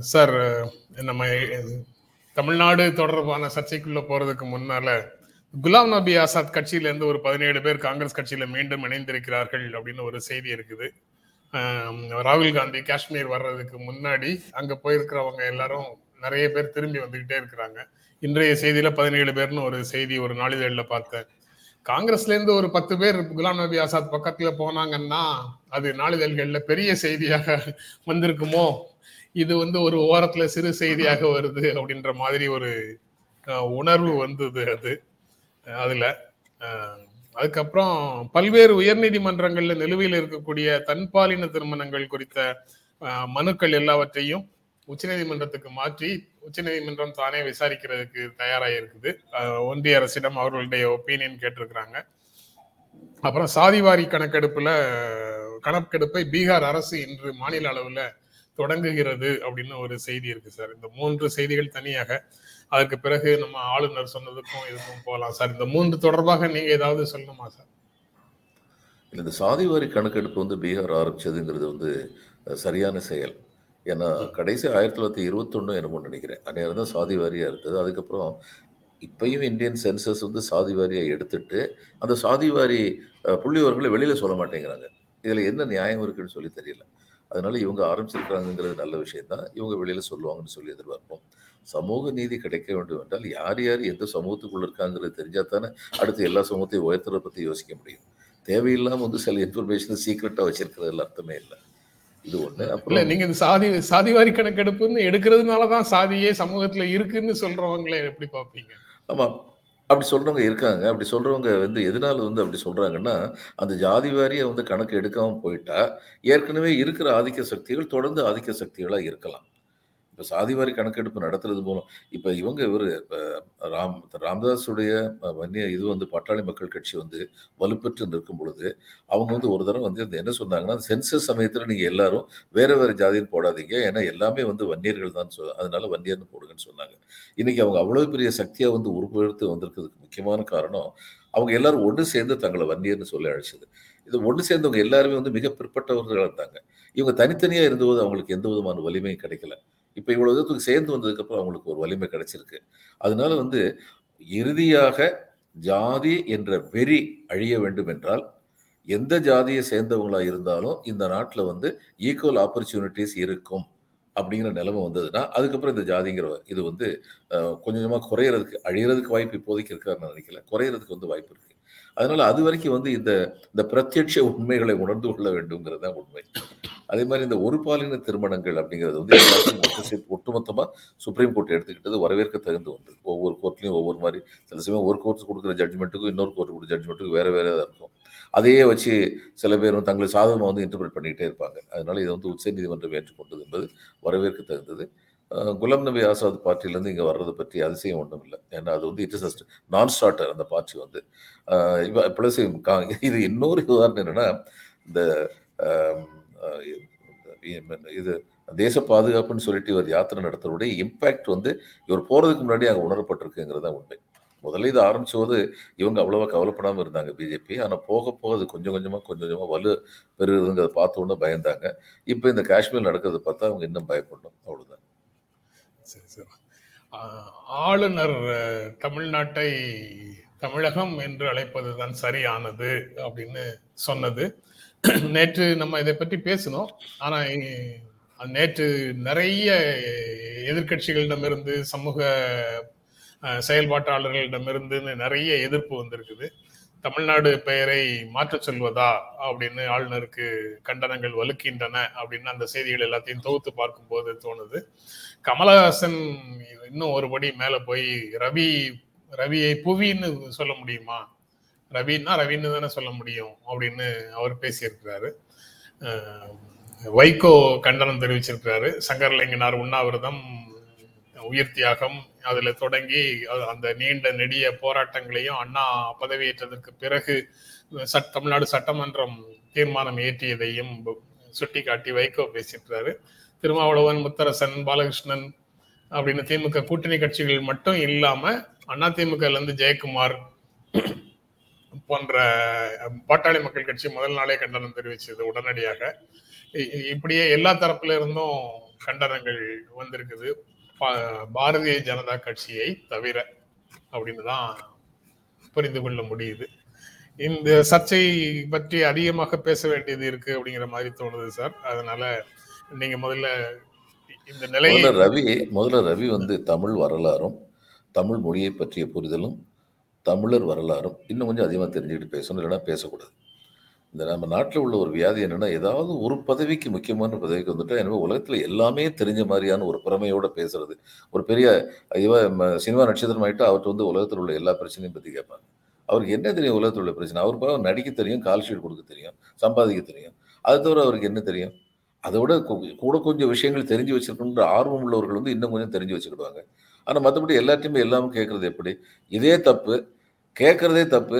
Sir நம்ம தமிழ்நாடு தொடர்பான சர்ச்சைக்குள்ள போறதுக்கு முன்னால குலாம் நபி ஆசாத் கட்சியிலேருந்து ஒரு பதினேழு பேர் காங்கிரஸ் கட்சியில மீண்டும் இணைந்திருக்கிறார்கள் அப்படின்னு ஒரு செய்தி இருக்குது. ராகுல் காந்தி காஷ்மீர் வர்றதுக்கு முன்னாடி அங்க போயிருக்கிறவங்க எல்லாரும் நிறைய பேர் திரும்பி வந்துகிட்டே இருக்கிறாங்க. இன்றைய செய்தியில பதினேழு பேர்னு ஒரு செய்தி ஒரு நாளிதழில் பார்த்தேன். காங்கிரஸ்ல இருந்து ஒரு பத்து பேர் குலாம் நபி ஆசாத் பக்கத்துல போனாங்கன்னா அது நாளிதழ்கள்ல பெரிய செய்தியாக வந்திருக்குமோ? இது வந்து ஒரு ஓரத்துல சிறு செய்தியாக வருது அப்படின்ற மாதிரி ஒரு உணர்வு வந்தது அது. அதுல அதுக்கப்புறம் பல்வேறு உயர்நீதிமன்றங்கள்ல நிலுவையில் இருக்கக்கூடிய தன்பாலின திருமணங்கள் குறித்த மனுக்கள் எல்லாவற்றையும் உச்சநீதிமன்றத்துக்கு மாற்றி உச்சநீதிமன்றம் தானே விசாரிக்கிறதுக்கு தயாராக இருக்குது ஒன்றிய அரசிடம் அவர்களுடைய ஒப்பீனியன் கேட்டிருக்கிறாங்க. அப்புறம் சாதிவாரி கணக்கெடுப்புல கணக்கெடுப்பை பீகார் அரசு இன்று மாநில அளவுல தொடங்குகிறது அப்படின்னு ஒரு செய்தி இருக்கு சார். இந்த மூன்று செய்திகள் தனியாக அதற்கு பிறகு நம்ம ஆளுநர் சொன்னதுக்கும் இதுக்கும் போகலாம் சார். இந்த மூன்று தொடர்பாக நீங்க ஏதாவது சொல்லணுமா சார்? இந்த இந்த சாதிவாரி கணக்கெடுப்பு வந்து பீகார் ஆரம்பிச்சதுங்கிறது வந்து சரியான செயல். ஏன்னா கடைசி ஆயிரத்தி தொள்ளாயிரத்தி இருபத்தொன்னு என்னமோ நினைக்கிறேன். அந்நேரம் தான் சாதி வாரியாக இருந்தது. அதுக்கப்புறம் இப்பயும் இந்தியன் சென்சஸ் வந்து சாதி வாரியாக எடுத்துட்டு அந்த சாதி வாரி அஹ், வெளியில் சொல்ல மாட்டேங்கிறாங்க. இதில் என்ன நியாயம் இருக்குன்னு சொல்லி தெரியல. அதனால இவங்க ஆரம்பிச்சிருக்காங்கிறது நல்ல விஷயம் தான் இவங்க வெளியில சொல்லுவாங்கன்னு சொல்லி எதிர்பார்ப்போம். சமூக நீதி கிடைக்க வேண்டும் என்றால் யார் யார் எந்த சமூகத்துக்குள்ள இருக்காங்கிறது தெரிஞ்சா தானே அடுத்து எல்லா சமூகத்தையும் உயர்த்துறதை பத்தி யோசிக்க முடியும். தேவையில்லாம வந்து சில இன்ஃபர்மேஷன் சீக்கிரட்டா வச்சிருக்கிறதுல அர்த்தமே இல்லை. இது ஒண்ணு. இல்ல நீங்க இந்த சாதி சாதிவாரி கணக்கெடுப்புன்னு எடுக்கிறதுனாலதான் சாதியே சமூகத்துல இருக்குன்னு சொல்றவங்களே எப்படி பார்ப்பீங்க? ஆமா. அப்படி சொல்றவங்க இருக்காங்க. அப்படி சொல்றவங்க வந்து எதனால வந்து அப்படி சொல்றாங்கன்னா அந்த ஜாதி வாரியை வந்து கணக்கு எடுக்காம போயிட்டா ஏற்கனவே இருக்கிற ஆதிக்க சக்திகள் தொடர்ந்து ஆதிக்க சக்திகளாக இருக்கலாம். இப்ப சாதிவாரி கணக்கெடுப்பு நடத்துறது மூலம் இப்ப இவங்க இவரு ராம் ராமதாஸுடைய வன்னிய இது வந்து பட்டாளி மக்கள் கட்சி வந்து வலுப்பெற்று நிற்கும் பொழுது அவங்க வந்து ஒரு தடவை வந்து என்ன சொன்னாங்கன்னா சென்சஸ் சமயத்துல நீங்க எல்லாரும் வேற வேற ஜாதின்னு போடாதீங்க. ஏன்னா எல்லாமே வந்து வன்னியர்கள் தான் சொ அதனால வன்னியர்னு போடுங்கன்னு சொன்னாங்க. இன்னைக்கு அவங்க அவ்வளவு பெரிய சக்தியா வந்து உருவெடுத்து வந்திருக்கிறதுக்கு முக்கியமான காரணம் அவங்க எல்லாரும் ஒன்று சேர்ந்து தங்களை வன்னியர்னு சொல்லி அழைச்சது. இது ஒன்று சேர்ந்தவங்க எல்லாருமே வந்து மிக பிற்பட்டவர்களாக இருந்தாங்க. இவங்க தனித்தனியாக இருந்தபோது அவங்களுக்கு எந்த விதமான வலிமையும் கிடைக்கல. இப்போ இவ்வளவு தூரத்துக்கு சேர்ந்து வந்ததுக்கு அப்புறம் அவங்களுக்கு ஒரு வலிமை கிடைச்சிருக்கு. அதனால வந்து இறுதியாக ஜாதி என்ற வெறி அழிய வேண்டும் என்றால் எந்த ஜாதியை சேர்ந்தவங்களா இருந்தாலும் இந்த நாட்டில் வந்து ஈக்குவல் ஆப்பர்ச்சுனிட்டிஸ் இருக்கும் அப்படிங்கிற நிலைமை வந்ததுன்னா அதுக்கப்புறம் இந்த ஜாதிங்கிற இது வந்து கொஞ்சம் கொஞ்சமாக குறையிறதுக்கு அழியறதுக்கு வாய்ப்பு இப்போதைக்கு இருக்காருன்னு நினைக்கல. குறையிறதுக்கு வந்து வாய்ப்பு இருக்கு. அதனால அது வரைக்கும் வந்து இந்த இந்த பிரத்யட்ச உண்மைகளை உணர்ந்து கொள்ள வேண்டும்ங்கிறது தான் உண்மை. அதே மாதிரி இந்த ஒரு பாலின திருமணங்கள் அப்படிங்கிறது வந்து ஒட்டுமொத்தமாக சுப்ரீம் கோர்ட் எடுத்துக்கிட்டது வரவேற்க தகுந்த ஒன்று. ஒவ்வொரு கோர்ட்லையும் ஒவ்வொரு மாதிரி சில சமயம் ஒரு கோர்ட் கொடுக்குற ஜட்ஜ்மெண்ட்டுக்கும் இன்னொரு கோர்ட் கொடுக்குற ஜட்ஜ்மெண்ட்டுக்கும் வேறு வேறு தான் இருக்கும். அதையே வச்சு சில பேர் தங்களை சாதகமாக வந்து இன்டர்பிரட் பண்ணிக்கிட்டே இருப்பாங்க. அதனால இதை வந்து உச்சநீதிமன்றம் ஏற்றுக்கொண்டது என்பது வரவேற்க தகுந்தது. குலாம் நபி ஆசாத் பார்ட்டிலேருந்து இங்கே வர்றதை பற்றி அதிசயம் ஒன்றும் இல்லை ஏன்னா அது வந்து இட் இஸ் நான் ஸ்டார்டர் அந்த பார்ட்டி வந்து. இப்போ ப்ளஸ் இது இன்னொரு உதாரணம் என்னென்னா இந்த இது தேச பாதுகாப்புன்னு சொல்லிட்டு இவர் யாத்திரை நடத்துறதுடைய இம்பேக்ட் வந்து இவர் போகிறதுக்கு முன்னாடி அங்கே உணரப்பட்டிருக்குங்கிறது தான் உண்மை. முதல்ல இது ஆரம்பிச்சபோது இவங்க அவ்வளோவா கவலைப்படாமல் இருந்தாங்க பிஜேபி. ஆனால் போக போக அது கொஞ்சம் கொஞ்சமாக கொஞ்சம் கொஞ்சமாக வலு பெறுகிறதுங்கிறத பார்த்த உடனே பயந்தாங்க. இப்போ இந்த காஷ்மீர் நடக்கிறத பார்த்தா அவங்க இன்னும் பயப்படணும். அவ்வளோதான் சரி சரி. ஆளுநர் தமிழ்நாட்டை தமிழகம் என்று அழைப்பது தான் சரியானது அப்படின்னு சொன்னது. நேற்று நம்ம இதை பற்றி பேசினோம். ஆனா நேற்று நிறைய எதிர்க்கட்சிகளிடமிருந்து சமூக செயல்பாட்டாளர்களிடமிருந்து நிறைய எதிர்ப்பு வந்திருக்குது. தமிழ்நாடு பெயரை மாற்றச் சொல்வதா அப்படின்னு ஆளுநருக்கு கண்டனங்கள் வலுக்கின்றன அப்படின்னு அந்த செய்திகள் எல்லாத்தையும் தொகுத்து பார்க்கும்போது தோணுது. கமலஹாசன் இன்னும் ஒரு படி மேல போய் ரவி ரவியை புவின்னு சொல்ல முடியுமா? ரவின்னா ரவின்னு தானே சொல்ல முடியும் அப்படின்னு அவர் பேசியிருக்கிறாரு. வைகோ கண்டனம் தெரிவிச்சிருக்கிறாரு. சங்கரலிங்கனார் உண்ணாவிரதம் உயிர் தியாகம் அதுல தொடங்கி அந்த நீண்ட நெடிய போராட்டங்களையும் அண்ணா பதவியேற்றதற்கு பிறகு சட் தமிழ்நாடு சட்டமன்றம் தீர்மானம் இயற்றியதையும் சுட்டிக்காட்டி வைகோ பேசியிருக்கிறாரு. திருமாவளவன் முத்தரசன் பாலகிருஷ்ணன் அப்படின்னு திமுக கூட்டணி கட்சிகள் மட்டும் இல்லாம அண்ணா திமுகலேருந்து ஜெயக்குமார் போன்ற பாட்டாளி மக்கள் கட்சி முதல் நாளே கண்டனம் தெரிவிச்சது உடனடியாக. இ- இப்படியே எல்லா தரப்புல இருந்தும் கண்டனங்கள் வந்திருக்குது. பா- பாரதிய ஜனதா கட்சியை தவிர அப்படின்னு தான் புரிந்து கொள்ள முடியுது. இந்த சர்ச்சை பற்றி அதிகமாக பேச வேண்டியது இருக்கு அப்படிங்கிற மாதிரி தோணுது சார். அதனால நீங்க முதல்ல இந்த நிலையில ரவி முதல்ல ரவி வந்து தமிழ் வரலாறும் தமிழ் மொழியை பற்றிய புரிதலும் தமிழர் வரலாறும் இன்னும் கொஞ்சம் அதிகமாக தெரிஞ்சுக்கிட்டு பேசணும் இல்லைன்னா பேசக்கூடாது. இந்த நம்ம நாட்டில் உள்ள ஒரு வியாதி என்னன்னா ஏதாவது ஒரு பதவிக்கு முக்கியமான பதவிக்கு வந்துட்டா என்னவோ உலகத்தில் எல்லாமே தெரிஞ்ச மாதிரியான ஒரு திறமையோட பேசுறது. ஒரு பெரிய இவ சினிமா நட்சத்திரம் ஆகிட்டு அவர்கிட்ட வந்து உலகத்தில் உள்ள எல்லா பிரச்சனையும் பற்றி கேட்பாங்க. அவருக்கு என்ன தெரியும் உலகத்தில் உள்ள பிரச்சனை? அவர் நடிக்க தெரியும் கால் ஷீட் கொடுக்க தெரியும் சம்பாதிக்க தெரியும். அது தவிர அவருக்கு என்ன தெரியும்? அதை விட கூட கொஞ்சம் விஷயங்கள் தெரிஞ்சு வச்சிருக்கணுன்ற ஆர்வம் உள்ளவர்கள் வந்து இன்னும் கொஞ்சம் தெரிஞ்சு வச்சுக்கிடுவாங்க. ஆனால் மற்றபடி எல்லாத்தையுமே எல்லாமே கேட்குறது எப்படி? இதே தப்பு கேட்குறதே தப்பு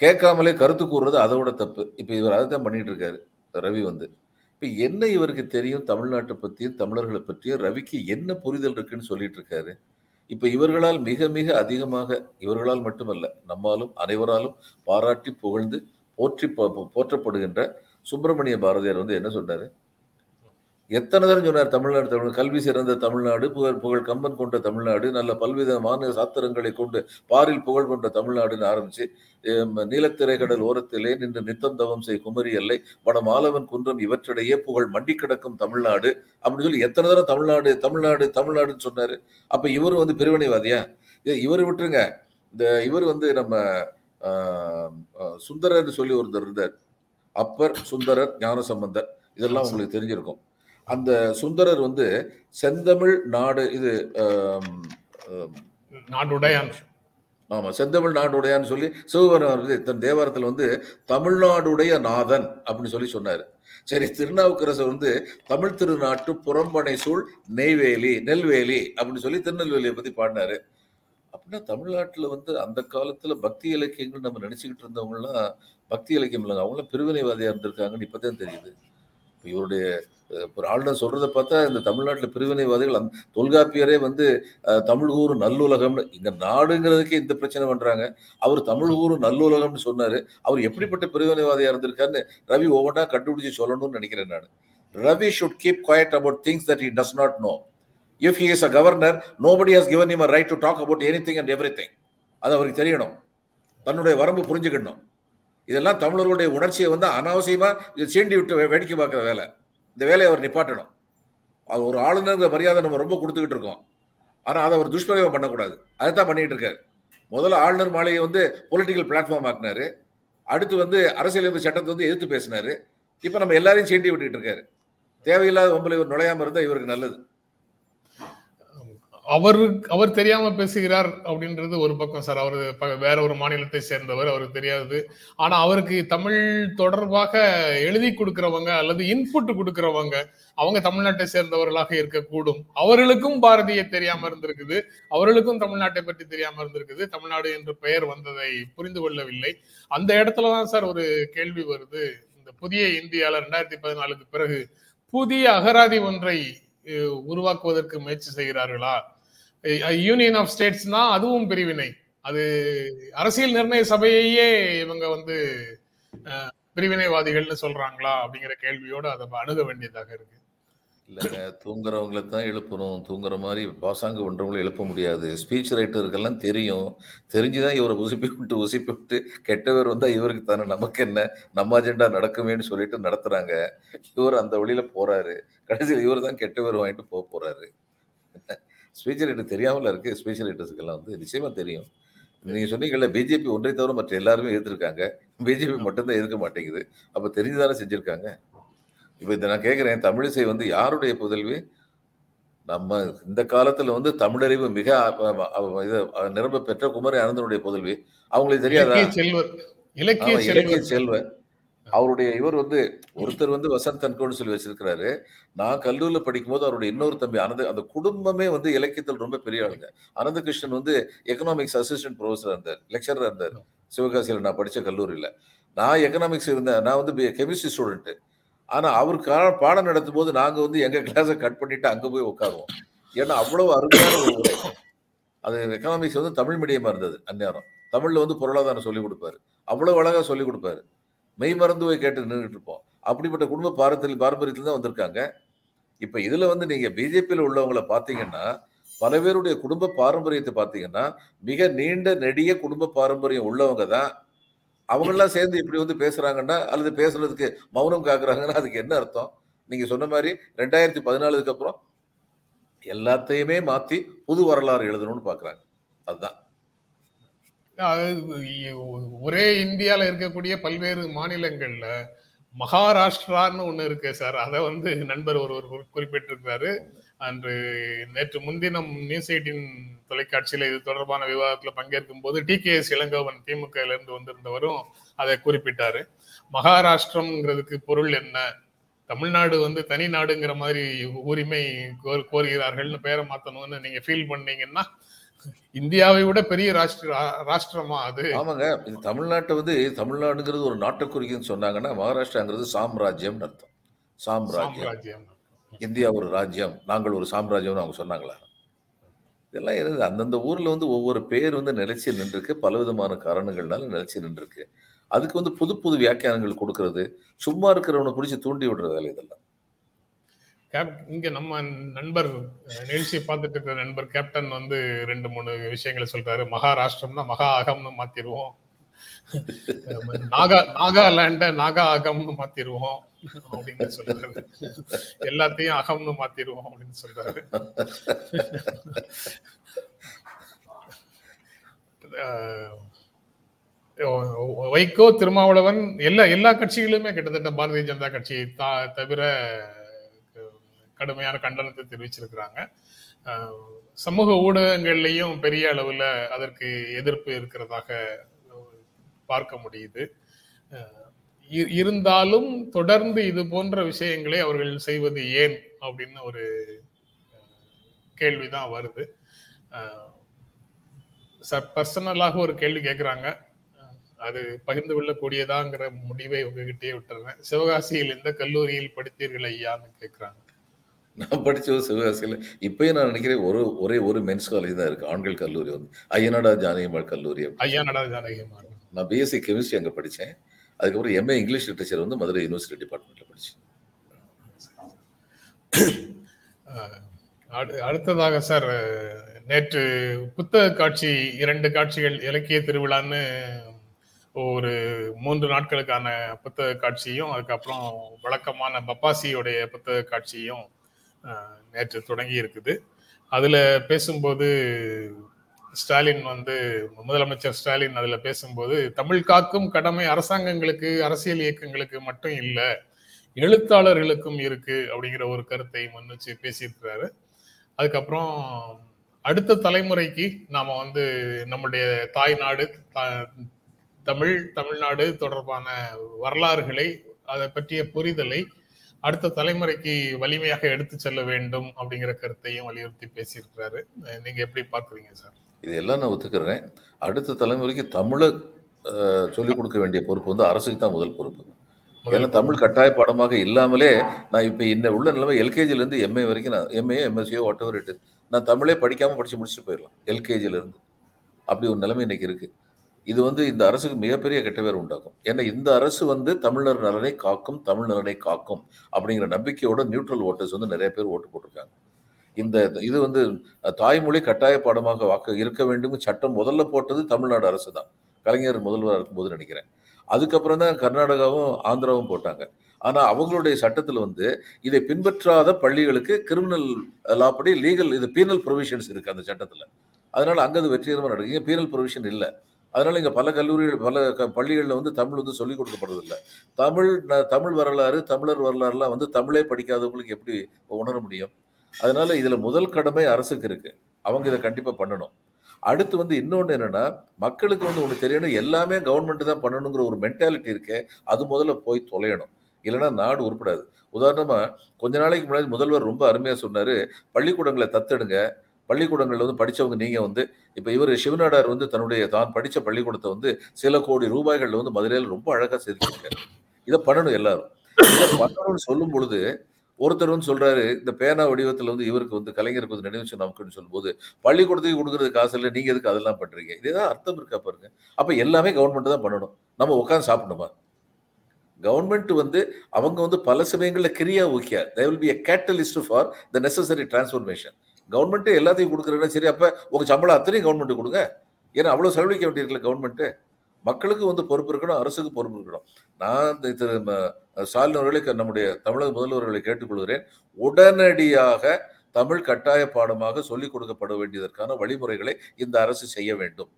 கேட்காமலே கருத்து கூறுறது அதை விட தப்பு. இப்போ இவர் அதை தான் பண்ணிகிட்டு இருக்காரு ரவி வந்து. இப்போ என்ன இவருக்கு தெரியும்? தமிழ்நாட்டை பற்றியும் தமிழர்களை பற்றியும் ரவிக்கு என்ன புரிதல் இருக்குன்னு சொல்லிட்டு இருக்காரு. இப்போ இவர்களால் மிக மிக அதிகமாக இவர்களால் மட்டுமல்ல நம்மாலும் அனைவராலும் பாராட்டி புகழ்ந்து போற்றி போற்றப்படுகின்ற சுப்பிரமணிய பாரதியார் வந்து என்ன சொன்னார் எத்தனை தரம் சொன்னார் தமிழ்நாடு தமிழ் கல்வி சிறந்த தமிழ்நாடு புகழ் புகழ் கம்பன் கொண்ட தமிழ்நாடு நல்ல பல்விதமான சாத்திரங்களை கொண்டு பாரில் புகழ் கொண்ட தமிழ்நாடுன்னு ஆரம்பிச்சு நீலத்திரை கடல் ஓரத்திலே நின்று நித்தம் தவம் செய் குமரி எல்லை வட மாலவன் குன்றம் இவற்றிடையே புகழ் மண்டி கிடக்கும் தமிழ்நாடு அப்படின்னு சொல்லி எத்தனை தரம் தமிழ்நாடு தமிழ்நாடு தமிழ்நாடுன்னு சொன்னாரு. அப்ப இவர் வந்து பிரிவினைவாதியா? இவர் விட்டுருங்க. இந்த இவர் வந்து நம்ம சுந்தரர்னு சொல்லி ஒருத்தர் இருந்தார். அப்பர் சுந்தரர் ஞானசம்பந்தர். இதெல்லாம் உங்களுக்கு தெரிஞ்சிருக்கும். அந்த சுந்தரர் வந்து செந்தமிழ் நாடு இது நாடுடையான். ஆமா செந்தமிழ் நாடுடையான்னு சொல்லி சிவபெருமான் வந்து தன் தேவாரத்தில் வந்து தமிழ்நாடுடைய நாதன் அப்படின்னு சொல்லி சொன்னாரு. சரி திருநாவுக்கரசர் வந்து தமிழ் திருநாட்டு புறம்பனை சூழ் நெய்வேலி நெல்வேலி அப்படின்னு சொல்லி திருநெல்வேலியை பத்தி பாடினாரு. அப்படின்னா தமிழ்நாட்டுல வந்து அந்த காலத்துல பக்தி இலக்கியங்கள் நம்ம நினைச்சுக்கிட்டு இருந்தவங்கலாம் பக்தி இலக்கியம் இல்லைங்க. அவங்களாம் பிரிவினைவாதியா இருந்திருக்காங்கன்னு இப்பதான் தெரியுது. இவருடைய ஒரு ஆளுநர் சொல்றதை பார்த்தா இந்த தமிழ்நாட்டில் பிரிவினைவாதிகள் அந்த தொல்காப்பியரே வந்து தமிழ் ஊர் நல்லுலகம்னு இங்க நாடுங்கிறதுக்கே இந்த பிரச்சனை பண்றாங்க. அவர் தமிழ் ஊர் நல்லுலகம்னு சொன்னாரு. அவர் எப்படிப்பட்ட பிரிவினைவாதியா இருந்திருக்காருன்னு ரவி ஒவ்வொன்றா கண்டுபிடிச்சு சொல்லணும்னு நினைக்கிறேன் நான். Ravi should keep quiet about things that he does not know if he is a governor nobody has given right to talk about any thing and every thing அது அவருக்கு தெரியணும். தன்னுடைய வரம்பு புரிஞ்சுக்கணும். இதெல்லாம் தமிழர்களுடைய உணர்ச்சியை வந்து அனாவசியமாக சீண்டி விட்டு வேடிக்கை பார்க்குற வேலை. இந்த வேலையை அவர் நிப்பாட்டணும். அது ஒரு ஆளுநருங்கிற மரியாதை நம்ம ரொம்ப கொடுத்துக்கிட்டு இருக்கோம். ஆனால் அதை அவர் துஷ்பிரயோகம் பண்ணக்கூடாது. அதை தான் பண்ணிட்டு இருக்காரு. முதல்ல ஆளுநர் மாளிகை வந்து பொலிட்டிக்கல் பிளாட்ஃபார்ம் ஆக்குனாரு. அடுத்து வந்து அரசியலமைப்பு சட்டத்தை வந்து எதிர்த்து பேசினாரு. இப்போ நம்ம எல்லாரையும் சீண்டி விட்டுக்கிட்டு இருக்காரு. தேவையில்லாத ஒம்பளை இவர் நுழையாமல் இருந்தால் இவருக்கு நல்லது. அவருக்கு அவர் தெரியாம பேசுகிறார் அப்படின்றது ஒரு பக்கம் சார். அவர் வேற ஒரு மாநிலத்தை சேர்ந்தவர் அவருக்கு தெரியாது. ஆனா அவருக்கு தமிழ் தொடர்பாக எழுதி கொடுக்கிறவங்க அல்லது இன்புட் கொடுக்கிறவங்க அவங்க தமிழ்நாட்டை சேர்ந்தவர்களாக இருக்கக்கூடும். அவர்களுக்கும் பாரதிய தெரியாம இருந்திருக்குது. அவர்களுக்கும் தமிழ்நாட்டை பற்றி தெரியாம இருந்திருக்குது. தமிழ்நாடு என்று பெயர் வந்ததை புரிந்து கொள்ளவில்லை. அந்த இடத்துலதான் சார் ஒரு கேள்வி வருது. இந்த புதிய இந்தியால ரெண்டாயிரத்தி பதினாலுக்கு பிறகு புதிய அகராதி ஒன்றை உருவாக்குவதற்கு முயற்சி செய்கிறார்களா? யூனியன் ஆஃப் ஸ்டேட்ஸ்னா அதுவும் பிரிவினை. அது அரசியல் நிர்ணய சபையையே இவங்க வந்து பிரிவினைவாதிகள்னு சொல்றாங்களா அப்படிங்கிற கேள்வியோட அதை அணுக வேண்டியதாக இருக்கு. இல்லைங்க தூங்குறவங்களை தான் எழுப்பணும். தூங்குற மாதிரி பாசாங்கு பண்றவங்களை எழுப்ப முடியாது. ஸ்பீச் ரைட்டருக்கெல்லாம் தெரியும். தெரிஞ்சுதான் இவரை உசுப்பி விட்டு உசுப்பி விட்டு கெட்டவர் வந்தா இவருக்கு தானே நமக்கு என்ன? நம்ம அஜெண்டா நடக்குமேன்னு சொல்லிட்டு நடத்துறாங்க. இவர் அந்த வழியில போறாரு. கடைசியில் இவர் தான் கெட்டவர் வாங்கிட்டு போக போறாரு. ஸ்பீச் ரைட்டர் தெரியாமல இருக்கு. ஸ்பீச் ரைட்டர்ஸுக்கெல்லாம் வந்து நிச்சயமா தெரியும். நீங்க சொன்னீங்கல்ல பிஜேபி ஒன்றை தவிர மற்ற எல்லாருமே எதிர்த்திருக்காங்க பிஜேபி மட்டும்தான் எதிர்க்க மாட்டேங்குது. அப்ப தெரிஞ்சுதானே செஞ்சிருக்காங்க? இப்போ இதை நான் கேட்குறேன் தமிழிசை வந்து யாருடைய புதல்வி? நம்ம இந்த காலத்துல வந்து தமிழறிவு மிக இது நிரம்ப பெற்ற குமரி ஆனந்தனுடைய புதல்வி. அவங்களுக்கு தெரியாதா? இலக்கிய செல்வ அவருடைய இவர் வந்து ஒருத்தர் வந்து வசந்த் தன்கோன்னு சொல்லி வச்சிருக்கிறாரு. நான் கல்லூரியில் படிக்கும்போது அவருடைய இன்னொரு தம்பி அனந்த அந்த குடும்பமே வந்து இலக்கியத்தில் ரொம்ப பெரிய ஆளுங்க. அனந்த கிருஷ்ணன் வந்து எக்கனாமிக்ஸ் அசிஸ்டன்ட் ப்ரொஃபஸர் இருந்தார் லெக்சரர் இருந்தார். சிவகாசியில் நான் படித்த கல்லூரியில். நான் எக்கனாமிக்ஸ் இருந்தேன். நான் வந்து கெமிஸ்ட்ரி ஸ்டூடெண்ட்டு ஆனால் அவருக்கான பாடம் நடத்தும் போது நாங்கள் வந்து எங்கள் கிளாஸை கட் பண்ணிட்டு அங்கே போய் உட்காருவோம் ஏன்னா அவ்வளவு அருமையான ஒரு உரை அது எக்கனாமிக்ஸ் வந்து தமிழ் மீடியமாக இருந்தது அந்நேரம். தமிழில் வந்து பொருளாதாரம் சொல்லிக் கொடுப்பாரு. அவ்வளோ அழகாக சொல்லிக் கொடுப்பாரு. மெய் மறந்து போய் கேட்டு நின்றுட்டு இருப்போம் அப்படிப்பட்ட குடும்ப பாரம்பரிய பாரம்பரியத்தில் தான் வந்திருக்காங்க. இப்போ இதில் வந்து நீங்கள் பிஜேபியில் உள்ளவங்கள பார்த்தீங்கன்னா பல பேருடைய குடும்ப பாரம்பரியத்தை பார்த்தீங்கன்னா மிக நீண்ட நெடிய குடும்ப பாரம்பரியம் உள்ளவங்க தான். அவங்களாம் சேர்ந்து இப்படி வந்து பேசுகிறாங்கன்னா அல்லது பேசுறதுக்கு மௌனம் காக்குறாங்கன்னா அதுக்கு என்ன அர்த்தம்? நீங்கள் சொன்ன மாதிரி ரெண்டாயிரத்தி பதினாலுக்கு அப்புறம் எல்லாத்தையுமே மாற்றி புது வரலாறு எழுதணும்னு பார்க்குறாங்க. அதுதான். ஒரே இந்தியால இருக்கக்கூடிய பல்வேறு மாநிலங்கள்ல மகாராஷ்டிரான்னு ஒன்று இருக்கு சார். அதை வந்து நண்பர் ஒருவர் குறிப்பிட்டிருக்கிறாரு. அன்று நேற்று முன்தினம் நியூஸ் எயிட்டின் தொலைக்காட்சியில் இது தொடர்பான விவாதத்தில் பங்கேற்கும் போது டி. கே. எஸ் இளங்கோவன் திமுகலேருந்து வந்திருந்தவரும் அதை குறிப்பிட்டாரு. மகாராஷ்டிரம்ங்கிறதுக்கு பொருள் என்ன? தமிழ்நாடு வந்து தனி நாடுங்கிற மாதிரி உரிமை கோருகிறார்கள்னு பேரை மாற்றணும்னு நீங்கள் ஃபீல் பண்ணீங்கன்னா இந்தியாவை விட பெரிய ராஷ்டிர ராஷ்டிரமா அது? ஆமாங்க. இது தமிழ்நாட்டை வந்து தமிழ்நாடுங்கிறது ஒரு நாட்டை குறிக்குன்னு சொன்னாங்கன்னா மகாராஷ்டிராங்கிறது சாம்ராஜ்யம் அர்த்தம். சாம்ராஜ்யம். இந்தியா ஒரு ராஜ்யம் நாங்கள் ஒரு சாம்ராஜ்யம்னு அவங்க சொன்னாங்களா? இதெல்லாம் இருந்தது அந்தந்த ஊர்ல வந்து ஒவ்வொரு பேர் வந்து நிலைச்சி நின்றுருக்கு. பலவிதமான காரணங்கள்னால நிலைச்சி நின்றுருக்கு. அதுக்கு வந்து புது புது வியாக்கியானங்கள் கொடுக்கறது சும்மா இருக்கிறவனை பிடிச்சி தூண்டி விடுற வேலை இதெல்லாம். இங்க நம்ம நண்பர் நிகழ்ச்சியை பார்த்துட்டு இருக்கிற நண்பர் கேப்டன் வந்து ரெண்டு மூணு விஷயங்களை சொல்றாரு. மகாராஷ்டிரம்னா மகா அகம்னு மாத்திருவோம். நாகா நாகாலாண்ட நாகா அகம்னு மாத்திருவோம் அப்படின்னு சொல்றாரு. எல்லாத்தையும் அகம்னு மாத்திருவோம் அப்படின்னு சொல்றாரு. வைகோ திருமாவளவன் எல்லா எல்லா கட்சிகளுமே கிட்டத்தட்ட பாரதிய ஜனதா கட்சி தவிர கடுமையான கண்டனத்தை தெரிவிச்சிருக்கிறாங்க. சமூக ஊடகங்கள்லையும் பெரிய அளவுல அதற்கு எதிர்ப்பு இருக்கிறதாக பார்க்க முடியுது. இருந்தாலும் தொடர்ந்து இது போன்ற விஷயங்களை அவர்கள் செய்வது ஏன் அப்படின்னு ஒரு கேள்விதான் வருது. பர்சனலாக ஒரு கேள்வி கேட்கிறாங்க அது பகிர்ந்து கொள்ளக்கூடியதாங்கிற முடிவை உங்ககிட்டயே விட்டுறேன். சிவகாசியில் எந்த கல்லூரியில் படித்தீர்கள் ஐயான்னு கேட்கிறாங்க நான் படித்தது சிவகாசியில் இப்பயும் நான் நினைக்கிறேன் ஒரு ஒரே ஒரு மென்ஸ் காலேஜ் தான் இருக்கு. ஆண்கள் கல்லூரி வந்து ஐயனாடா ஜானகிமாள் கல்லூரி ஐயனாடா ஜானகிமாள் நான் பிஎஸ்சி கெமிஸ்ட்ரி அங்கே படித்தேன் அதுக்கப்புறம் எம்ஏ இங்கிலீஷ் லிட்டரேச்சர் வந்து மதுரை யூனிவர்சிட்டி டிபார்ட்மெண்ட்டில் படித்தேன் அடுத்ததாக சார் நேற்று புத்தக காட்சி இரண்டு காட்சிகள் இலக்கிய திருவிழான்னு ஒரு மூன்று நாட்களுக்கான புத்தக காட்சியும் அதுக்கப்புறம் வழக்கமான பப்பாசியோடைய புத்தக காட்சியும் நேற்று தொடங்கி இருக்குது அதில் பேசும்போது ஸ்டாலின் வந்து முதலமைச்சர் ஸ்டாலின் அதில் பேசும்போது தமிழ் காக்கும் கடமை அரசாங்கங்களுக்கு அரசியல் இயக்கங்களுக்கு மட்டும் இல்லை எழுத்தாளர்களுக்கும் இருக்கு அப்படிங்கிற ஒரு கருத்தை முன்னிச்சு பேசியிருக்கிறாரு. அதுக்கப்புறம் அடுத்த தலைமுறைக்கு நாம் வந்து நம்முடைய தாய் நாடு தமிழ் தமிழ்நாடு தொடர்பான வரலாறுகளை அதை பற்றிய புரிதலை அடுத்த தலைமுறைக்கு வலிமையாக எடுத்து செல்ல வேண்டும் அப்படிங்கிற கருத்தையும் வலியுறுத்தி பேசியிருக்கிறாரு. நீங்க எப்படி பாக்குறீங்க சார்? இதெல்லாம் நான் ஒத்துக்கிறேன். அடுத்த தலைமுறைக்கு தமிழை சொல்லிக் கொடுக்க வேண்டிய பொறுப்பு வந்து அரசுக்கு தான் முதல் பொறுப்பு. ஏன்னா தமிழ் கட்டாய பாடமாக இல்லாமலே நான் இப்போ இந்த உள்ள நிலைமை எல்கேஜிலேருந்து எம்ஏ வரைக்கும் நான் எம்ஏ எம்எஸ்சியோ வாட் எவர் நான் தமிழே படிக்காமல் படித்து முடிச்சுட்டு போயிடலாம் எல்கேஜிலேருந்து அப்படி ஒரு நிலைமை இன்னைக்கு இருக்குது இது வந்து இந்த அரசுக்கு மிகப்பெரிய கெட்ட பேர் உண்டாகும் ஏன்னா இந்த அரசு வந்து தமிழர் நலனை காக்கும் தமிழ் நலனை காக்கும் அப்படிங்கிற நம்பிக்கையோட நியூட்ரல் ஓட்டர்ஸ் வந்து நிறைய பேர் ஓட்டு போட்டிருக்காங்க. இந்த இது வந்து தாய்மொழி கட்டாய பாடமாக வாக்கு இருக்க வேண்டும். சட்டம் முதல்ல போட்டது தமிழ்நாடு அரசு தான். கலைஞர் முதல்வராக இருக்கும்போது நினைக்கிறேன். அதுக்கப்புறம் தான் கர்நாடகாவும் ஆந்திராவும் போட்டாங்க. ஆனால் அவங்களுடைய சட்டத்தில் வந்து இதை பின்பற்றாத பள்ளிகளுக்கு கிரிமினல் லாப்படி லீகல் இது பீனல் ப்ரொவிஷன்ஸ் இருக்குது அந்த சட்டத்தில். அதனால் அங்கே அது வெற்றிகரமாக நடக்குது. பீனல் ப்ரொவிஷன் இல்லை. அதனால இங்கே பல கல்லூரிகள் பல க பள்ளிகளில் வந்து தமிழ் வந்து சொல்லிக் கொடுக்கப்படுறதில்ல. தமிழ் தமிழ் வரலாறு தமிழர் வரலாறுலாம் வந்து தமிழே படிக்காதவங்களுக்கு எப்படி உணர முடியும்? அதனால இதில் முதல் கடமை அரசுக்கு இருக்குது அவங்க இதை கண்டிப்பாக பண்ணணும். அடுத்து வந்து இன்னொன்று என்னன்னா மக்களுக்கு வந்து ஒன்று தெரியணும் எல்லாமே கவர்மெண்ட் தான் பண்ணணுங்கிற ஒரு மென்டாலிட்டி இருக்கே அது முதல்ல போய் தொலையணும். இல்லைன்னா நாடு உருப்படாது. உதாரணமாக கொஞ்ச நாளைக்கு முன்னாடி முதல்வர் ரொம்ப அருமையாக சொன்னார் பள்ளிக்கூடங்களை தத்தெடுங்க பள்ளிக்கூடங்கள்ல வந்து படிச்சவங்க நீங்கள் வந்து இப்போ இவர் சிவநாடார் வந்து தன்னுடைய தான் படித்த பள்ளிக்கூடத்தை வந்து சில கோடி ரூபாய்கள்ல வந்து மதுரையில் ரொம்ப அழகாக செதுக்கியிருக்காரு. இதை பண்ணணும் எல்லாரும். இதை பண்ணணும்னு சொல்லும் பொழுது ஒருத்தர் வந்து சொல்றாரு இந்த பேனா வடிவத்தில் வந்து இவருக்கு வந்து கலைஞருக்கு வந்து நினைவு நமக்குன்னு சொல்லும்போது பள்ளிக்கூடத்துக்கு கொடுக்குறது காசு இல்லை நீங்க எதுக்கு அதெல்லாம் பண்றீங்க? இதுதான் அர்த்தம் இருக்கா பாருங்க. அப்ப எல்லாமே கவர்மெண்ட் தான் பண்ணணும். நம்ம உட்காந்து சாப்பிடணுமா? கவர்மெண்ட் வந்து அவங்க வந்து பல சமயங்களில் கிரியா ஊக்கியா they will be a catalyst for the necessary transformation கவர்மெண்ட்டே எல்லாத்தையும் கொடுக்குறேன்னா சரி அப்போ உங்க சம்பளம் அத்தனையும் கவர்மெண்ட் கொடுங்க. ஏன்னா அவ்வளவு செலவழிக்க வேண்டியிருக்கல கவர்மெண்ட்டு மக்களுக்கு வந்து பொறுப்பு இருக்கணும் அரசுக்கு பொறுப்பு இருக்கணும். நான் இந்த திரு ஸ்டாலின் அவர்களை நம்முடைய தமிழக முதல்வர்களை கேட்டுக்கொள்கிறேன். உடனடியாக தமிழ் கட்டாய பாடமாக சொல்லிக் கொடுக்கப்பட வேண்டியதற்கான வழிமுறைகளை இந்த அரசு செய்ய வேண்டும்.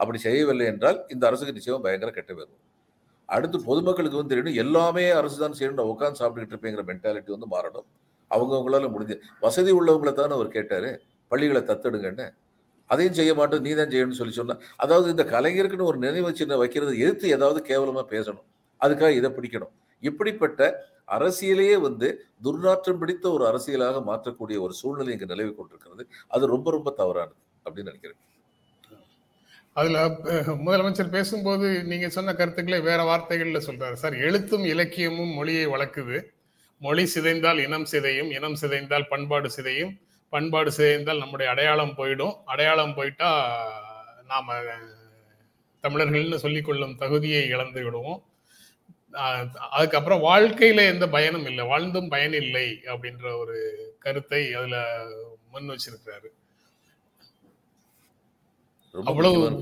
அப்படி செய்யவில்லை என்றால் இந்த அரசுக்கு நிச்சயம் பயங்கர கெட்ட வரும். அடுத்து பொதுமக்களுக்கு வந்து தெரியணும் எல்லாமே அரசு தான் செய்யணும் உட்காந்து சாப்பிட்டுக்கிட்டு இருப்பேங்கிற மென்டாலிட்டி வந்து மாறணும். அவங்கவுங்களால முடிஞ்சு வசதி உள்ளவங்களை தானே அவர் கேட்டார். பள்ளிகளை தத்தெடுங்கன்னு. அதையும் செய்ய மாட்டோம் நீ தான் செய்யணும்னு சொல்லி சொன்னால் அதாவது இந்த கலைஞருக்குன்னு ஒரு நினைவு சின்ன வைக்கிறது எதிர்த்து ஏதாவது கேவலமாக பேசணும். அதுக்காக இதை பிடிக்கணும். இப்படிப்பட்ட அரசியலையே வந்து துர்நாற்றம் பிடித்த ஒரு அரசியலாக மாற்றக்கூடிய ஒரு சூழ்நிலை இங்கே நிலவி கொண்டிருக்கிறது. அது ரொம்ப ரொம்ப தவறானது அப்படின்னு நினைக்கிறேன். அதில் முதலமைச்சர் பேசும்போது நீங்கள் சொன்ன கருத்துக்களை வேற வார்த்தைகளில் சொல்றாரு. சார் எழுத்தும் இலக்கியமும் மொழியை வளர்க்குது. மொழி சிதைந்தால் இனம் சிதையும் இனம் சிதைந்தால் பண்பாடு சிதையும் பண்பாடு சிதைந்தால் நம்முடைய அடையாளம் போயிடும். அடையாளம் போயிட்டா நாம் தமிழர்கள்னு சொல்லிக்கொள்ளும் தகுதியை இழந்து விடுவோம். அதுக்கப்புறம் வாழ்க்கையில எந்த பயனும் இல்லை. வாழ்ந்தும் பயன் இல்லை அப்படின்ற ஒரு கருத்தை அதுல முன் வச்சிருக்கிறாரு. அவ்வளவு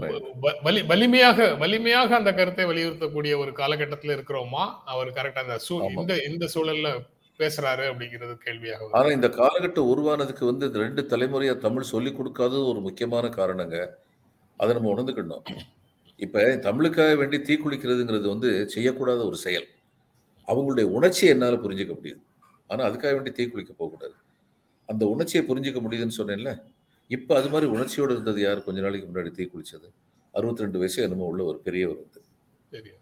வலி வலிமையாக வலிமையாக அந்த கருத்தை வலியுறுத்தக்கூடிய ஒரு காலகட்டத்துல இருக்கிறோமா? அவர் கரெக்டா அந்த. இந்த இந்த சூழல்ல பேசுறாரு அப்படிங்கிறது கேள்வியாக. ஆனா இந்த காலகட்டம் உருவானதுக்கு வந்து இந்த ரெண்டு தலைமுறையா தமிழ் சொல்லி கொடுக்காதது ஒரு முக்கியமான காரணங்க. அதை நம்ம உணர்ந்துக்கணும். இப்ப தமிழுக்காக வேண்டி தீக்குளிக்கிறதுங்கிறது வந்து செய்யக்கூடாத ஒரு செயல். அவங்களுடைய உணர்ச்சியை என்னால புரிஞ்சுக்க முடியுது. ஆனா அதுக்காக வேண்டி தீக்குளிக்க போகக்கூடாது. அந்த உணர்ச்சியை புரிஞ்சுக்க முடியுதுன்னு சொன்னேன்ல? இப்ப அது மாதிரி உணர்ச்சியோட இருந்தது யார்? கொஞ்ச நாளைக்கு முன்னாடி தீக்குளிச்சது அறுபத்தி ரெண்டு வயசு என்னமோ உள்ள ஒரு பெரியவர் வந்து.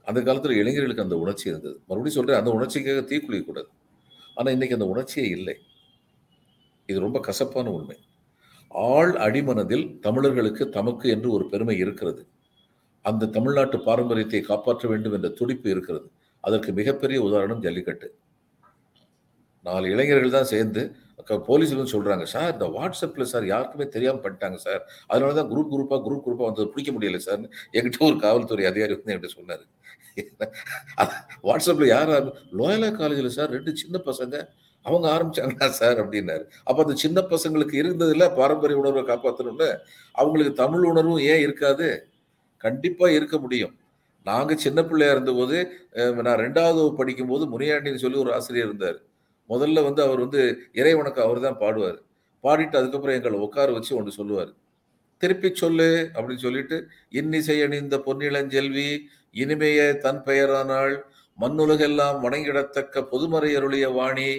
அந்த காலத்துல இளைஞர்களுக்கு அந்த உணர்ச்சி இருந்தது. மறுபடியும் சொல்றேன் அந்த உணர்ச்சிக்காக தீக்குளிக்க கூடாது ஆனா இன்னைக்கு அந்த உணர்ச்சியே இல்லை. இது ரொம்ப கசப்பான உண்மை. ஆள் அடிமனதில் தமிழர்களுக்கு தமக்கு என்று ஒரு பெருமை இருக்கிறது. அந்த தமிழ்நாட்டு பாரம்பரியத்தை காப்பாற்ற வேண்டும் என்ற துடிப்பு இருக்கிறது. அதற்கு மிகப்பெரிய உதாரணம் ஜல்லிக்கட்டு. நாலு இளைஞர்கள் தான் சேர்ந்து போலீஸ் வந்து சொல்றாங்க சார் இந்த வாட்ஸ்அப்ல சார் யாருக்குமே தெரியாம பண்ணிட்டாங்க சார். அதனால தான் குரூப் குரூப்பா குரூப் குரூப்பா வந்து பிடிக்க முடியல சார். என்கிட்ட ஒரு காவல்துறை அதிகாரி வந்து என்கிட்ட சொன்னாரு. வாட்ஸ்அப்ல யார் லோயலா காலேஜில் சார் ரெண்டு சின்ன பசங்க. அவங்க ஆரம்பிச்சாங்களா சார் அப்படின்னாரு. அப்ப அந்த சின்ன பசங்களுக்கு இருந்ததுல பாரம்பரிய உணர்வை காப்பாற்றணும்னு அவங்களுக்கு தமிழ் உணர்வும் ஏன் இருக்காது? கண்டிப்பா இருக்க முடியும். நாங்க சின்ன பிள்ளையா இருந்தபோது நான் ரெண்டாவது படிக்கும் படிக்கும்போது முனியாண்டின்னு சொல்லி ஒரு ஆசிரியர் இருந்தார். முதல்ல வந்து அவர் வந்து இறைவனுக்கு அவர் தான் பாடுவார். பாடிட்டு அதுக்கப்புறம் எங்களை உட்கார வச்சு ஒன்று சொல்லுவார். திருப்பி சொல்லு அப்படின்னு சொல்லிட்டு இன்னிசை அணிந்த பொன்னிளஞ்செல்வி இனிமைய தன் பெயரானாள் மண்ணுலகெல்லாம் வணங்கிடத்தக்க பொதுமறை அருளிய வாணி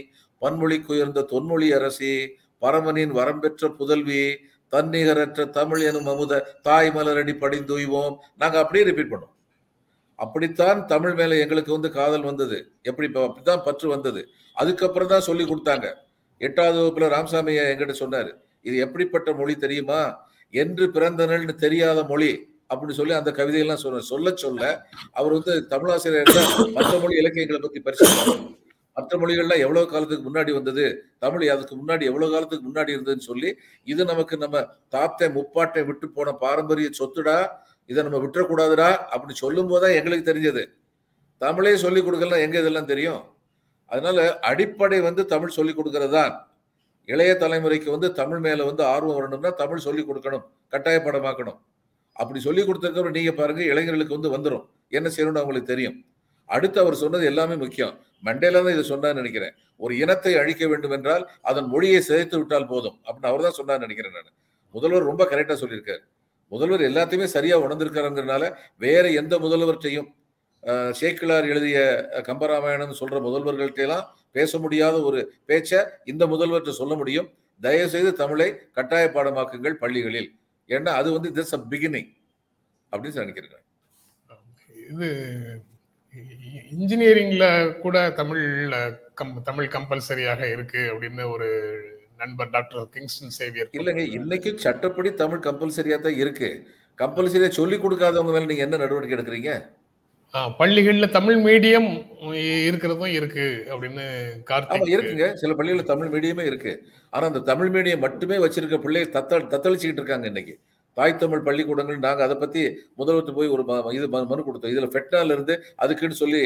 பன்மொழிக்குயர்ந்த தொன்மொழி அரசி பரமனின் வரம்பெற்ற புதல்வி தன்னிகரற்ற தமிழ் எனும் அமுத தாய் மலரடி படிந்துய்வோம் நாங்கள் அப்படியே ரிப்பீட் பண்ணோம் அப்படித்தான் தமிழ் மேல எங்களுக்கு வந்து காதல் வந்தது. எப்படி அப்படித்தான் பற்று வந்தது. அதுக்கப்புறம் தான் சொல்லி கொடுத்தாங்க. எட்டாவது வகுப்புல ராமசாமி எங்கிட்ட சொன்னாரு இது எப்படிப்பட்ட மொழி தெரியுமா? என்று பிறந்தனல்னு தெரியாத மொழி. அப்படின்னு சொல்லி அந்த கவிதையெல்லாம் சொல்ல சொல்ல சொல்ல அவர் வந்து தமிழாசிரியர் தான். மற்ற மொழி இலக்கியங்களை பத்தி பரிசு மற்ற மொழிகள்லாம் எவ்வளவு காலத்துக்கு முன்னாடி வந்தது? தமிழ் அதுக்கு முன்னாடி எவ்வளவு காலத்துக்கு முன்னாடி இருந்ததுன்னு சொல்லி இது நமக்கு நம்ம தாத்தை முப்பாட்டை விட்டு போன பாரம்பரிய சொத்துடா இதை நம்ம விட்டுறக்கூடாதுடா அப்படி சொல்லும் போதுதான் எங்களுக்கு தெரிஞ்சது. தமிழே சொல்லி கொடுக்கலாம் எங்க இதெல்லாம் தெரியும்? அதனால அடிப்படை வந்து தமிழ் சொல்லி கொடுக்கிறது தான் இளைய தலைமுறைக்கு வந்து தமிழ் மேல வந்து ஆர்வம் வரணும்னா தமிழ் சொல்லி கொடுக்கணும் கட்டாயப்படமாக்கணும் அப்படி சொல்லி கொடுத்ததுக்கப்புறம் நீங்க பாருங்க இளைஞர்களுக்கு வந்து வந்துடும் என்ன செய்யணும்னு அவங்களுக்கு தெரியும். அடுத்து அவர் சொன்னது எல்லாமே முக்கியம். மண்டேலா தான் இதை சொன்னான்னு நினைக்கிறேன். ஒரு இனத்தை அழிக்க வேண்டும் என்றால் அதன் மொழியை சிதைத்து விட்டால் போதும் அப்படின்னு அவர் தான் சொன்னான்னு நினைக்கிறேன் நான். முதல்வர் ரொம்ப கரெக்டா சொல்லியிருக்காரு. முதல்வர் எல்லாத்தையுமே சரியா உணர்ந்திருக்காருங்கிறனால வேற எந்த முதல்வர்கிட்டையும் சேக்கிழார் எழுதிய கம்பராமாயணம் சொல்ற முதல்வர்கள்ட்டெல்லாம் பேச முடியாத ஒரு பேச்சை இந்த முதல்வர்கிட்ட சொல்ல முடியும். தயவு செய்து தமிழை கட்டாய பாடமாக்குங்கள் பள்ளிகளில். ஏன்னா அது வந்து திஸ் அ பிகினிங் அப்படின்னு நினைக்கிறேன். இது இன்ஜினியரிங்ல கூட தமிழ் கம் தமிழ் கம்பல்சரியாக இருக்கு அப்படின்னு ஒரு நண்பர் டாக்டர் கிங்ஸ்டன் சேவியர் இல்லைங்க இன்னைக்கு சட்டப்படி தமிழ் கம்பல்சரியா தான் இருக்கு. கம்பல்சரியா சொல்லி கொடுக்காதவங்க மேல நீங்க என்ன நடவடிக்கை எடுக்கிறீங்க? பள்ளிகள்ல தமிழ் மீடியம் இருக்கிறதும் இருக்கு அப்படின்னு கார்த்திக் இருக்குங்க. சில பள்ளிகளில் தமிழ் மீடியமே இருக்கு. ஆனா அந்த தமிழ் மீடியம் மட்டுமே வச்சிருக்க பிள்ளைய தத்த தத்தளிச்சுக்கிட்டு இருக்காங்க இன்னைக்கு. தாய் தமிழ் பள்ளிக்கூடங்கள் நாங்க அதை பத்தி முதல்வர்கிட்ட போய் ஒரு இது மனு கொடுத்தோம். இதுல ஃபெட்னால இருந்து அதுக்குன்னு சொல்லி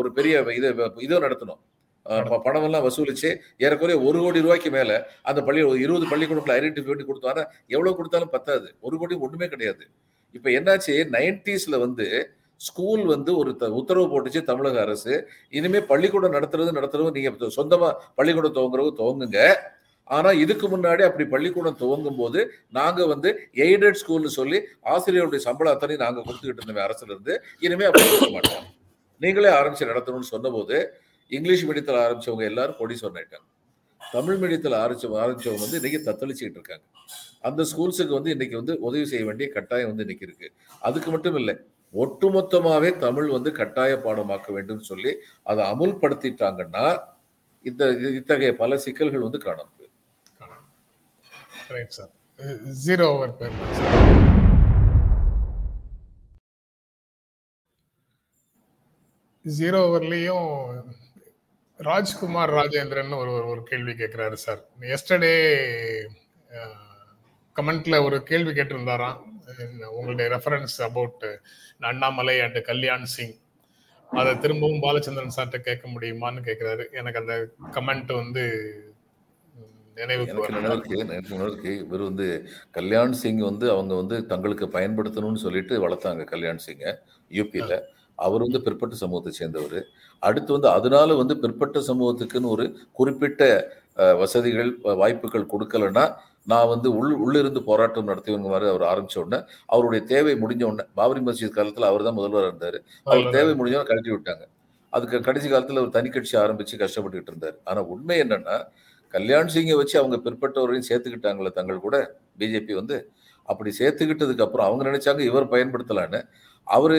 ஒரு பெரிய இது இதோ நடத்தணும். அஹ் ப- பணம். எல்லாம் வசூலிச்சு ஏறக்குறைய ஒரு கோடி ரூபாய்க்கு மேல அந்த பள்ளி ஒரு இருபது பள்ளிக்கூடங்களை ஐடென்டிஃபை பண்ணி கொடுத்தோம். ஆனா எவ்வளவு கொடுத்தாலும் பத்தாது. ஒரு கோடி ஒண்ணுமே கிடையாது. இப்ப என்னாச்சு? நைன்டிஸ்ல வந்து ஸ்கூல் வந்து ஒரு த- உத்தரவு போட்டுச்சு தமிழக அரசு. இனிமே பள்ளிக்கூடம் நடத்துறது நடத்துறது நீங்க சொந்தமா பள்ளிக்கூடம் துவங்குறவங்க துவங்குங்க. ஆனா இதுக்கு முன்னாடி அப்படி பள்ளிக்கூடம் துவங்கும் போது நாங்க வந்து எய்டட் ஸ்கூல்னு சொல்லி ஆசிரியருடைய சம்பளம் அத்தனை நாங்க கொடுத்துக்கிட்டு இருந்தோம் அரசுல இருந்து. இனிமே அப்படி கொடுக்க மாட்டோம். நீங்களே ஆரம்பிச்சு நடத்தணும்னு சொன்னபோது இங்கிலீஷ் மீடியத்தில் ஆரம்பித்தவங்க எல்லாரும் கொடி ஆயிட்டாங்க. தமிழ் மீடியத்தில் ஆரம்பிச்ச ஆரம்பிச்சவங்க வந்து இன்னைக்கு தத்தளிச்சுக்கிட்டு இருக்காங்க. அந்த ஸ்கூல்ஸுக்கு வந்து இன்னைக்கு வந்து உதவி செய்ய வேண்டிய கட்டாயம் வந்து இன்னைக்கு இருக்கு. அதுக்கு மட்டும் இல்லை ஒட்டுமொத்தமாகவே தமிழ் வந்து கட்டாய பாடமாக்க வேண்டும் சொல்லி அதை அமுல்படுத்திட்டாங்கன்னா இந்த இத்தகைய பல சிக்கல்கள் வந்து காணும் சார் ஜீரோ ஓவர் ஜீரோ ஓவர்லயும் ராஜ்குமார் ராஜேந்திரன் ஒரு ஒரு- கேள்வி கேட்கிறாரு சார். எஸ்டர்டே கமெண்ட்ல ஒரு கேள்வி கேட்டிருந்தாராம். உங்களுடைய reference about Annamalai and Kalyan Singh. அதை திரும்பவும் பாலச்சந்திரன் சார்ட்ட கேட்க முடியுமான்னு கேட்கிறாரு எனக்கு அந்த கமெண்ட் வந்து நினைவுக்கு நினைவிருக்கு இவர் வந்து கல்யாண் சிங் வந்து அவங்க வந்து தங்களுக்கு பயன்படுத்தணும்னு சொல்லிட்டு வளர்த்தாங்க கல்யாண் சிங்கை யூபியில் அவர் வந்து பிற்பட்ட சமூகத்தை சேர்ந்தவர். அடுத்து வந்து அதனால வந்து பிற்பட்ட சமூகத்துக்குன்னு ஒரு குறிப்பிட்ட வசதிகள் வாய்ப்புகள் கொடுக்கலன்னா நான் வந்து உள் உள்ளிருந்து போராட்டம் நடத்துவங்க மாதிரி அவர் ஆரம்பிச்ச உடனே அவருடைய தேவை முடிஞ்ச உடனே பாபரி மஸ்ஜித் காலத்தில் அவர் தான் முதல்வராக இருந்தார். அவர் தேவை முடிஞ்சவங்க கழட்டி விட்டாங்க. அதுக்கு கடைசி காலத்துல ஒரு தனி கட்சி ஆரம்பிச்சு கஷ்டப்பட்டுக்கிட்டு இருந்தார். ஆனா உண்மை என்னன்னா கல்யாண் சிங்கை வச்சு அவங்க பிற்பட்டவரையும் சேர்த்துக்கிட்டாங்களே தங்கள் கூட பிஜேபி வந்து அப்படி சேர்த்துக்கிட்டதுக்கு அப்புறம் அவங்க நினைச்சாங்க இவர் பயன்படுத்தலான்னு. அவரு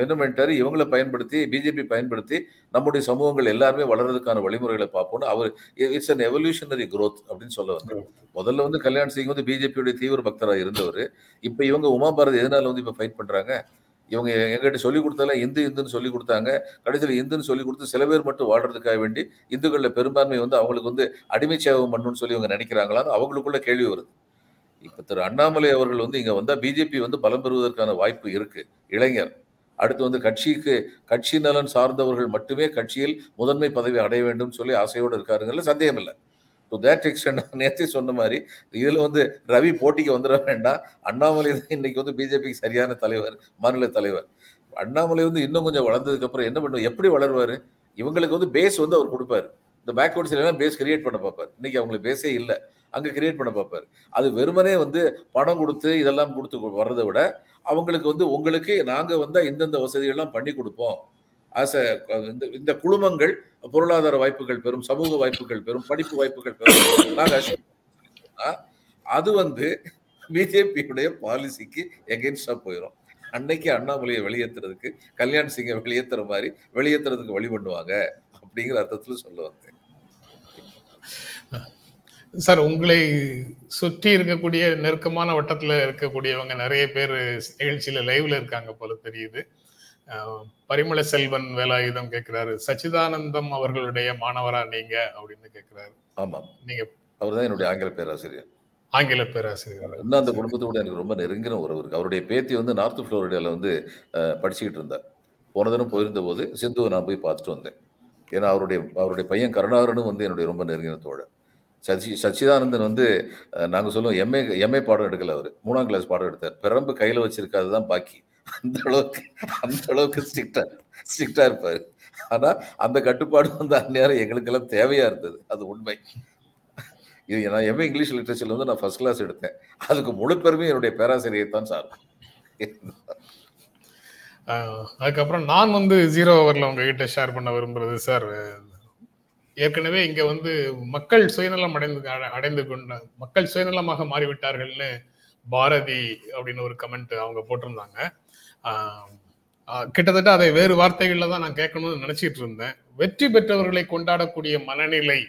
என்ன பண்ணிட்டாரு? இவங்களை பயன்படுத்தி பிஜேபி பயன்படுத்தி நம்முடைய சமூகங்கள் எல்லாருமே வளர்றதுக்கான வழிமுறைகளை பார்ப்போம்னு அவர் இட்ஸ் அன் எவல்யூஷனரி க்ரோத் அப்படின்னு சொல்ல வந்து முதல்ல வந்து கல்யாண் சிங் வந்து பிஜேபியுடைய தீவிர பக்தராக இருந்தவர். இப்ப இவங்க உமா பாரதி எதனால வந்து இப்ப ஃபைட் பண்றாங்க? இவங்க எங்கிட்ட சொல்லி கொடுத்தால இந்து இந்துன்னு சொல்லி கொடுத்தாங்க. கடைசியில் இந்துன்னு சொல்லி கொடுத்து சில பேர் மட்டும் வாழ்றதுக்காக வேண்டி இந்துக்களில் பெரும்பான்மை வந்து அவங்களுக்கு வந்து அடிமை சேவம் பண்ணணும்னு சொல்லி இவங்க நினைக்கிறாங்களான்னு அவங்களுக்குள்ள கேள்வி வருது. இப்போ திரு அண்ணாமலை அவர்கள் வந்து இங்கே வந்தால் பிஜேபி வந்து பலம் பெறுவதற்கான வாய்ப்பு இருக்குது இளைஞர். அடுத்து வந்து கட்சிக்கு கட்சி நலன் சார்ந்தவர்கள் மட்டுமே கட்சியில் முதன்மை பதவி அடைய வேண்டும் சொல்லி ஆசையோடு இருக்காருங்கல்ல சந்தேகம் இல்லை. டு தேட் எக்ஸ்டென்ட் நேற்று சொன்ன மாதிரி இதில் வந்து ரவி போட்டிக்கு வந்துட வேண்டாம். அண்ணாமலை தான் இன்னைக்கு வந்து பிஜேபிக்கு சரியான தலைவர் மாநில தலைவர். அண்ணாமலை வந்து இன்னும் கொஞ்சம் வளர்ந்ததுக்கப்புறம் என்ன பண்ணுவோம் எப்படி வளருவார்? இவங்களுக்கு வந்து பேஸ் வந்து அவர் கொடுப்பாரு. இந்த பேக்வர்ட்ஸ் எல்லாம் பேஸ் கிரியேட் பண்ண பார்ப்பார். இன்னைக்கு அவங்களுக்கு பேஸே இல்லை. அங்க கிரியேட் பண்ண பார்ப்பாரு. அது வெறுமனே வந்து பணம் கொடுத்து இதெல்லாம் கொடுத்து வர்றதை விட அவங்களுக்கு வந்து உங்களுக்கு நாங்கள் வந்து இந்தந்த வசதிகள்லாம் பண்ணி கொடுப்போம். ஆஸ் இந்த இந்த குழுமங்கள் பொருளாதார வாய்ப்புகள் பெறும் சமூக வாய்ப்புகள் பெறும் படிப்பு வாய்ப்புகள் பெறும். நாங்கள் அது வந்து பிஜேபியுடைய பாலிசிக்கு எகென்ஸ்டாக போயிடும் அன்னைக்கு அண்ணாமலையை வெளியேற்றுறதுக்கு கல்யாண் சிங்கை வெளியேற்றுற மாதிரி வெளியேற்றுறதுக்கு வழி பண்ணுவாங்க அப்படிங்கிற அர்த்தத்துல சொல்ல வந்தேன். சார் உங்களை சுற்றி இருக்கக்கூடிய நெருக்கமான வட்டத்துல இருக்கக்கூடியவங்க நிறைய பேர் நிகழ்ச்சியில லைவ்ல இருக்காங்க போல தெரியுது. பரிமள செல்வன் வேலாயுதம் கேட்கிறாரு சச்சிதானந்தம் அவர்களுடைய மாணவரா நீங்க அப்படின்னு கேட்கிறாரு ஆமாம் நீங்க அவர் தான் என்னுடைய ஆங்கில பேராசிரியர். ஆங்கில பேராசிரியர். இன்னும் அந்த குடும்பத்தோட எனக்கு ரொம்ப நெருங்கின உறவு இருக்கு அவருடைய பேத்தி வந்து நார்த் ஃப்ளோரிடால வந்து படிச்சுக்கிட்டு இருந்தார் போன தினம் போயிருந்த போது சிந்துவை நான் போய் பார்த்துட்டு வந்தேன். ஏன்னா அவருடைய அவருடைய பையன் கருணாகரனும் வந்து என்னுடைய ரொம்ப நெருங்கின தோழர். சச்சி சச்சிதானந்தன் வந்து நாங்கள் சொல்லுவோம் எம்ஏ எம்ஏ பாடம் எடுக்கல அவர். மூணாம் கிளாஸ் பாடம் எடுத்தார். பிறம்பு கையில் வச்சிருக்காது தான் பாக்கி. அந்த அளவுக்கு அந்த அளவுக்கு ஸ்ட்ரிக்டா ஸ்ட்ரிக்டா இருப்பாரு. ஆனா அந்த கட்டுப்பாடு வந்து அந்நேரம் எங்களுக்கெல்லாம் தேவையா இருந்தது. அது உண்மை. இது நான் எம்ஏ இங்கிலீஷ் லிட்ரேச்சர்ல வந்து நான் ஃபர்ஸ்ட் கிளாஸ் எடுத்தேன். அதுக்கு முழு என்னுடைய பேராசிரியர் தான் சார். அதுக்கப்புறம் நான் வந்து ஜீரோ ஓவர்ல உங்ககிட்ட ஷேர் பண்ண விரும்புறது சார் ஏற்கனவே இங்க வந்து மக்கள் சுயநலம் அடைந்து அடைந்து கொண்ட மக்கள் சுயநலமாக மாறிவிட்டார்கள்னு பாரதி அப்படின்னு ஒரு கமெண்ட் அவங்க போட்டிருந்தாங்க. கிட்டத்தட்ட அதை வேறு வார்த்தைகள்ல தான் நான் கேட்கணும்னு நினைச்சிட்டு இருந்தேன். வெற்றி பெற்றவர்களை கொண்டாடக்கூடிய மனநிலை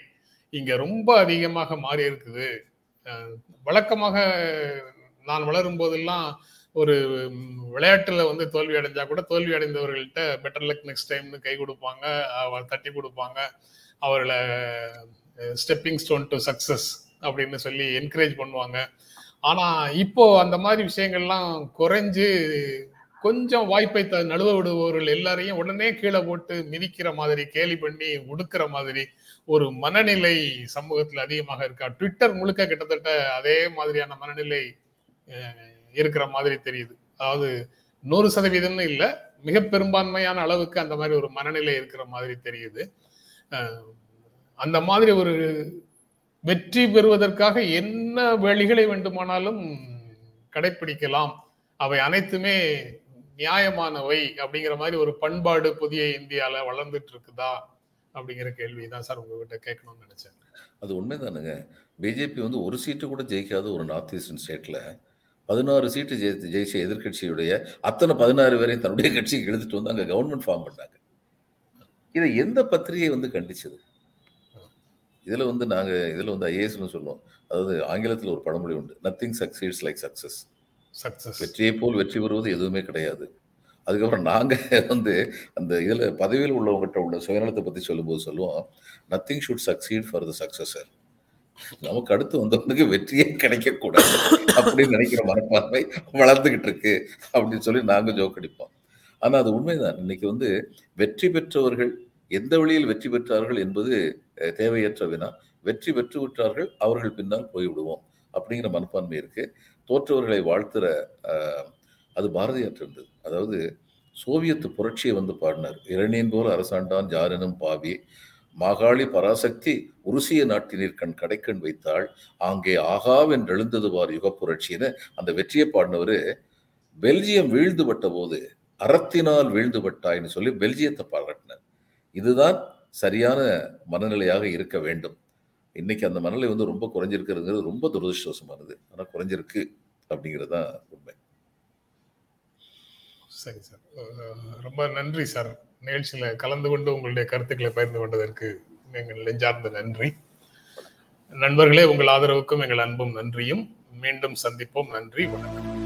இங்க ரொம்ப அதிகமாக மாறி இருக்குது. வழக்கமாக நான் வளரும் போதெல்லாம் ஒரு விளையாட்டுல வந்து தோல்வி அடைஞ்சா கூட தோல்வி அடைந்தவர்கள்ட்ட பெட்டர் லக் நெக்ஸ்ட் டைம்னு கை கொடுப்பாங்க தட்டி கொடுப்பாங்க. அவர்களை ஸ்டெப்பிங் ஸ்டோன் டு சக்சஸ் அப்படின்னு சொல்லி என்கரேஜ் பண்ணுவாங்க. ஆனா இப்போ அந்த மாதிரி விஷயங்கள்லாம் குறைஞ்சு கொஞ்சம் வாய்ப்பை த நழுவ விடுபவர்கள் எல்லாரையும் உடனே கீழே போட்டு மிதிக்கிற மாதிரி கேலி பண்ணி உடுக்கிற மாதிரி ஒரு மனநிலை சமூகத்தில் அதிகமாக இருக்கா? ட்விட்டர் முழுக்க கிட்டத்தட்ட அதே மாதிரியான மனநிலை இருக்கிற மாதிரி தெரியுது. அதாவது நூறு சதவீதம்னு இல்லை மிக பெரும்பான்மையான அளவுக்கு அந்த மாதிரி ஒரு மனநிலை இருக்கிற மாதிரி தெரியுது. அந்த மாதிரி ஒரு வெற்றி பெறுவதற்காக என்ன வழிகளை வேண்டுமானாலும் கடைப்பிடிக்கலாம். அவை அனைத்துமே நியாயமானவை அப்படிங்கிற மாதிரி ஒரு பண்பாடு புதிய இந்தியாவில் வளர்ந்துட்டு இருக்குதா அப்படிங்கிற கேள்வி தான் சார் உங்ககிட்ட கேட்கணும்னு நினைச்சேன். அது உண்மைதானுங்க. பிஜேபி வந்து ஒரு சீட்டு கூட ஜெயிக்காத ஒரு நார்த் ஈஸ்டர்ன் ஸ்டேட்ல பதினாறு சீட்டு ஜெயித்து ஜெயிச்ச எதிர்க்கட்சியுடைய அத்தனை பதினாறு பேரையும் தன்னுடைய கட்சிக்கு எழுதிட்டு வந்து அங்கே கவர்மெண்ட் ஃபார்ம் பண்ணாங்க இதை எந்த பத்திரிகை வந்து கண்டிச்சது? இதில் வந்து நாங்கள் இதில் வந்து ஐஏஎஸ்னு சொல்லுவோம். அதாவது ஆங்கிலத்தில் ஒரு பழமொழி உண்டு. Nothing succeeds like success success வெற்றியை போல் வெற்றி பெறுவது எதுவுமே கிடையாது. அதுக்கப்புறம் நாங்கள் வந்து அந்த இதில் பதவியில் உள்ளவங்ககிட்ட உள்ள சுயநலத்தை பற்றி சொல்லும்போது சொல்லுவோம். Nothing should succeed for the successor நமக்கு அடுத்து வந்தவனுக்கு வெற்றியே கிடைக்கக்கூடாது அப்படின்னு நினைக்கிற மனப்பான்மை வளர்ந்துகிட்டு இருக்கு அப்படின்னு சொல்லி நாங்கள் ஜோக் அடிப்போம். ஆனால் அது உண்மைதான். இன்னைக்கு வந்து வெற்றி பெற்றவர்கள் எந்த வழியில் வெற்றி பெற்றார்கள் என்பது தேவையற்ற வினா. வெற்றி பெற்று விட்டார்கள் அவர்கள் பின்னால் போய்விடுவோம் அப்படிங்கிற மனப்பான்மை இருக்கு. தோற்றவர்களை வாழ்த்துற அது பாரதியார் இருந்தது அதாவது சோவியத்து புரட்சியை வந்து பாடினார். இரணியன் போல் அரசாண்டான் ஜாரெனும் பாவி. மாகாளி பராசக்தி உருசிய நாட்டினர் கண் கடைக்கண் வைத்தாள். ஆங்கே ஆகாவென்றெழுந்தது வார் யுக புரட்சின்னு அந்த வெற்றியை பாடினவர் பெல்ஜியம் வீழ்ந்துபட்ட போது அறத்தினால் வீழ்ந்துபட்டாய்ன்னு சொல்லி பெல்ஜியத்தை பாராட்டினார். இதுதான் சரியான மனநிலையாக இருக்க வேண்டும். இன்னைக்கு அந்த மனநிலை வந்து ரொம்ப குறைஞ்சிருக்கிறதுங்கிறது ரொம்ப துரதிருஷ்டவசமானது. ஆனால் குறைஞ்சிருக்கு அப்படிங்கிறது தான் உண்மை. சரி சார். ரொம்ப நன்றி சார். நிகழ்ச்சியில் கலந்து கொண்டு உங்களுடைய கருத்துக்களை பகிர்ந்து கொண்டதற்கு எங்கள் நெஞ்சார்ந்த நன்றி. நண்பர்களே உங்கள் ஆதரவுக்கும் எங்கள் அன்பும் நன்றியும். மீண்டும் சந்திப்போம். நன்றி வணக்கம்.